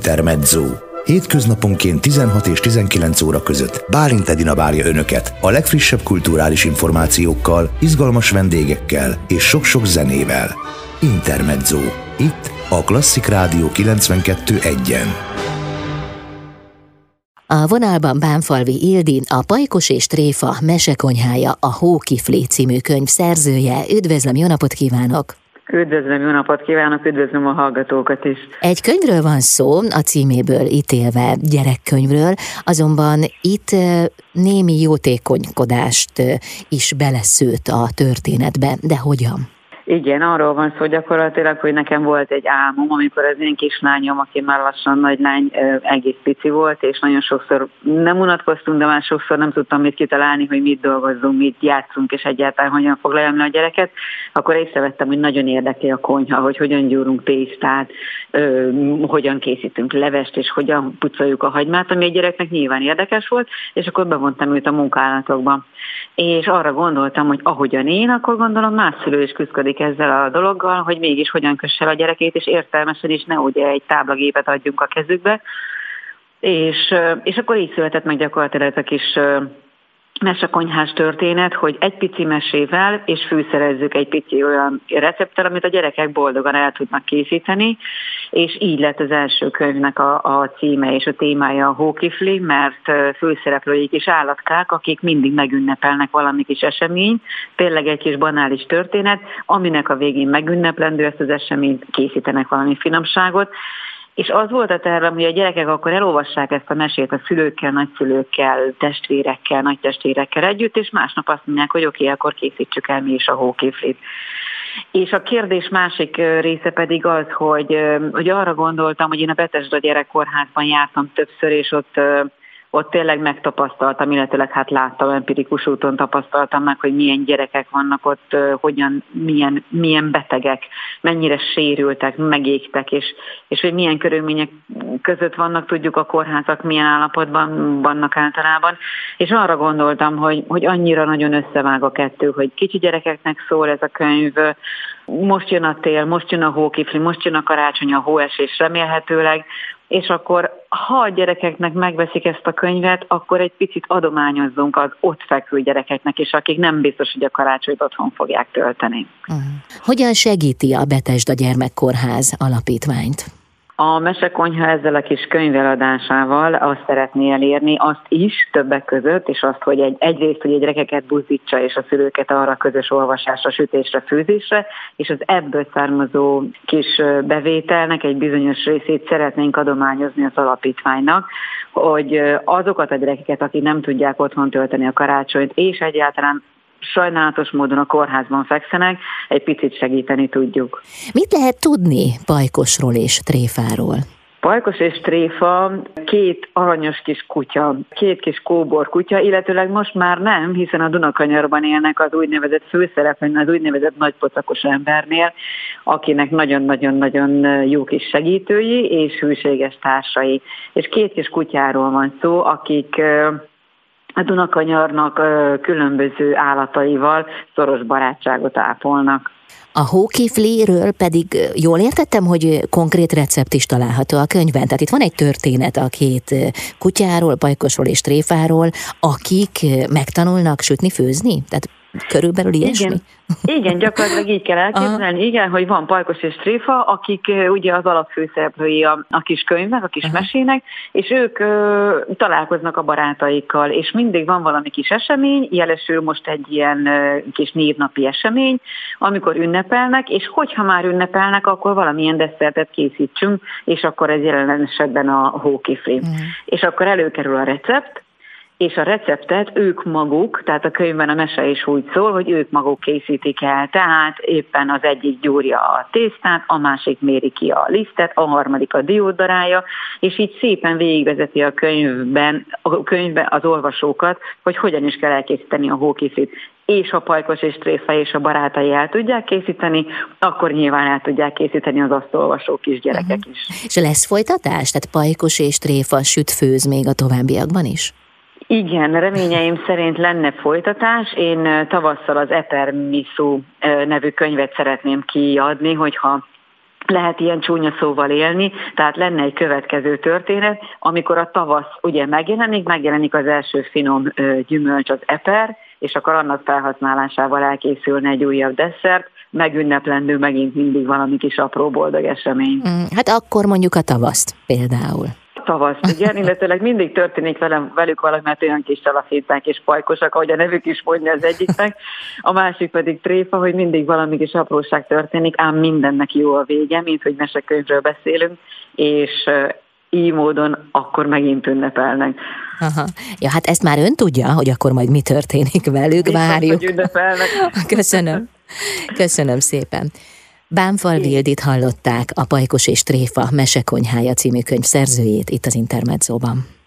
Intermezzo. Hétköznaponként 16 és 19 óra között Bálint Edina várja Önöket a legfrissebb kulturális információkkal, izgalmas vendégekkel és sok-sok zenével. Intermezzo. Itt a Klasszik Rádió 92.1-en. A vonalban Bánfalvi Ildi, a Pajkos és Tréfa mesekonyhája, a Hókiflé című könyv szerzője. Üdvözlöm, jó napot kívánok! Üdvözlöm, jó napot kívánok, üdvözlöm a hallgatókat is. Egy könyvről van szó, a címéből ítélve gyerekkönyvről, azonban itt némi jótékonykodást is beleszőtt a történetbe, de hogyan? Igen, arról van szó gyakorlatilag, hogy nekem volt egy álmom, amikor az én kislányom, aki már lassan nagy lány, egész pici volt, és nagyon sokszor nem unatkoztunk, de már sokszor nem tudtam mit kitalálni, hogy mit dolgozzunk, mit játszunk, és egyáltalán hogyan foglaljam le a gyereket, akkor észrevettem, hogy nagyon érdekli a konyha, hogy hogyan gyúrunk tésztát, hogyan készítünk levest, és hogyan pucoljuk a hagymát, ami egy gyereknek nyilván érdekes volt, és akkor bevontam őt a munkálatokba. És arra gondoltam, hogy ahogyan én, akkor gondolom más szülő is küzdik ezzel a dologgal, hogy mégis hogyan kössel a gyerekét, és értelmesen is ne ugye egy táblagépet adjunk a kezükbe. És, és akkor így született meg gyakorlatilag a kis mesekonyhás történet, hogy egy pici mesével, és fűszerezzük egy pici olyan recepttel, amit a gyerekek boldogan el tudnak készíteni, és így lett az első könyvnek a, a címe és a témája a hókifli, mert főszereplőik is állatkák, akik mindig megünnepelnek valami kis esemény, tényleg egy kis banális történet, aminek a végén megünneplendő ezt az eseményt, készítenek valami finomságot, és az volt a tervem, hogy a gyerekek akkor elolvassák ezt a mesét a szülőkkel, nagyszülőkkel, testvérekkel, nagytestvérekkel együtt, és másnap azt mondják, hogy oké, okay, akkor készítsük el mi is a hóképlit. És a kérdés másik része pedig az, hogy, hogy arra gondoltam, hogy én a Betesda gyerekkórházban jártam többször, és ott ott tényleg megtapasztaltam, illetőleg hát láttam, empirikus úton tapasztaltam meg, hogy milyen gyerekek vannak ott, hogyan, milyen, milyen betegek, mennyire sérültek, megégtek, és, és hogy milyen körülmények között vannak, tudjuk a kórházak milyen állapotban vannak általában, és arra gondoltam, hogy, hogy annyira nagyon összevág a kettő, hogy kicsi gyerekeknek szól ez a könyv, most jön a tél, most jön a hókifli, most jön a karácsony, a hóesés remélhetőleg, és akkor ha a gyerekeknek megveszik ezt a könyvet, akkor egy picit adományozzunk az ott fekvő gyerekeknek, és akik nem biztos, hogy a karácsonyt otthon fogják tölteni. Uh-huh. Hogyan segíti a Betesda Gyermekkórház alapítványt? A Mesekonyha ezzel a kis könyveladásával azt szeretné elérni, azt is többek között, és azt, hogy egy, egyrészt, hogy egy gyerekeket buzdítsa, és a szülőket arra közös olvasásra, sütésre, főzésre, és az ebből származó kis bevételnek egy bizonyos részét szeretnénk adományozni az alapítványnak, hogy azokat a gyerekeket, akik nem tudják otthon tölteni a karácsonyt, és egyáltalán sajnálatos módon a kórházban fekszenek, egy picit segíteni tudjuk. Mit lehet tudni Pajkosról és Tréfáról? Pajkos és Tréfa két aranyos kis kutya, két kis kóbor kutya, illetőleg most már nem, hiszen a Dunakanyarban élnek az úgynevezett főszereplőn, az úgynevezett nagypocakos embernél, akinek nagyon-nagyon-nagyon jó kis segítői és hűséges társai. És két kis kutyáról van szó, akik a Dunakanyarnak különböző állataival szoros barátságot ápolnak. A hókifléről pedig jól értettem, hogy konkrét recept is található a könyvben. Tehát itt van egy történet a két kutyáról, pajkosról és tréfáról, akik megtanulnak sütni, főzni? Tehát Körülbelül ilyesmi? Igen, igen gyakorlatilag így kell elképzelni. Aha. Igen, hogy van Pajkos és Tréfa, akik ugye az alapfőszereplői a, a kis könyvnek, a kis Aha. mesének, és ők ö, találkoznak a barátaikkal, és mindig van valami kis esemény, jelesül most egy ilyen ö, kis névnapi esemény, amikor ünnepelnek, és hogyha már ünnepelnek, akkor valamilyen desszertet készítsünk, és akkor ez jelen esetben a hókifli. Uh-huh. És akkor előkerül a recept, és a receptet ők maguk, tehát a könyvben a mese is úgy szól, hogy ők maguk készítik el, tehát éppen az egyik gyúrja a tésztát, a másik méri ki a lisztet, a harmadik a diódarája, és így szépen végigvezeti a könyvben, a könyvben az olvasókat, hogy hogyan is kell elkészíteni a hókészít és a pajkos és tréfa és a barátai el tudják készíteni, akkor nyilván el tudják készíteni az azt olvasó kisgyerekek uh-huh. is. És lesz folytatás? Tehát pajkos és tréfa süt főz még a továbbiakban is? Igen, reményeim szerint lenne folytatás. Én tavasszal az Epermisu nevű könyvet szeretném kiadni, hogyha lehet ilyen csúnya szóval élni, tehát lenne egy következő történet, amikor a tavasz ugye megjelenik, megjelenik az első finom gyümölcs, az eper, és akkor annak felhasználásával elkészülne egy újabb desszert, megünneplendő megint mindig valami kis apró boldog esemény. Mm, hát akkor mondjuk a tavaszt például tavaszt, igen, illetőleg mindig történik velem, velük valami, mert olyan kis szalaféták és pajkosak, ahogy a nevük is mondja az egyiknek, a másik pedig tréfa, hogy mindig valami kis apróság történik, ám mindennek jó a vége, mint hogy mesekönyvről beszélünk, és így módon akkor megint ünnepelnek. Aha. Ja, hát ezt már ön tudja, hogy akkor majd mi történik velük, Biztos, várjuk. Hogy Köszönöm. Köszönöm szépen. Bámfal Vildit hallották, a Pajkos és Tréfa Mesekonyhája című könyv szerzőjét itt az Intermedzóban.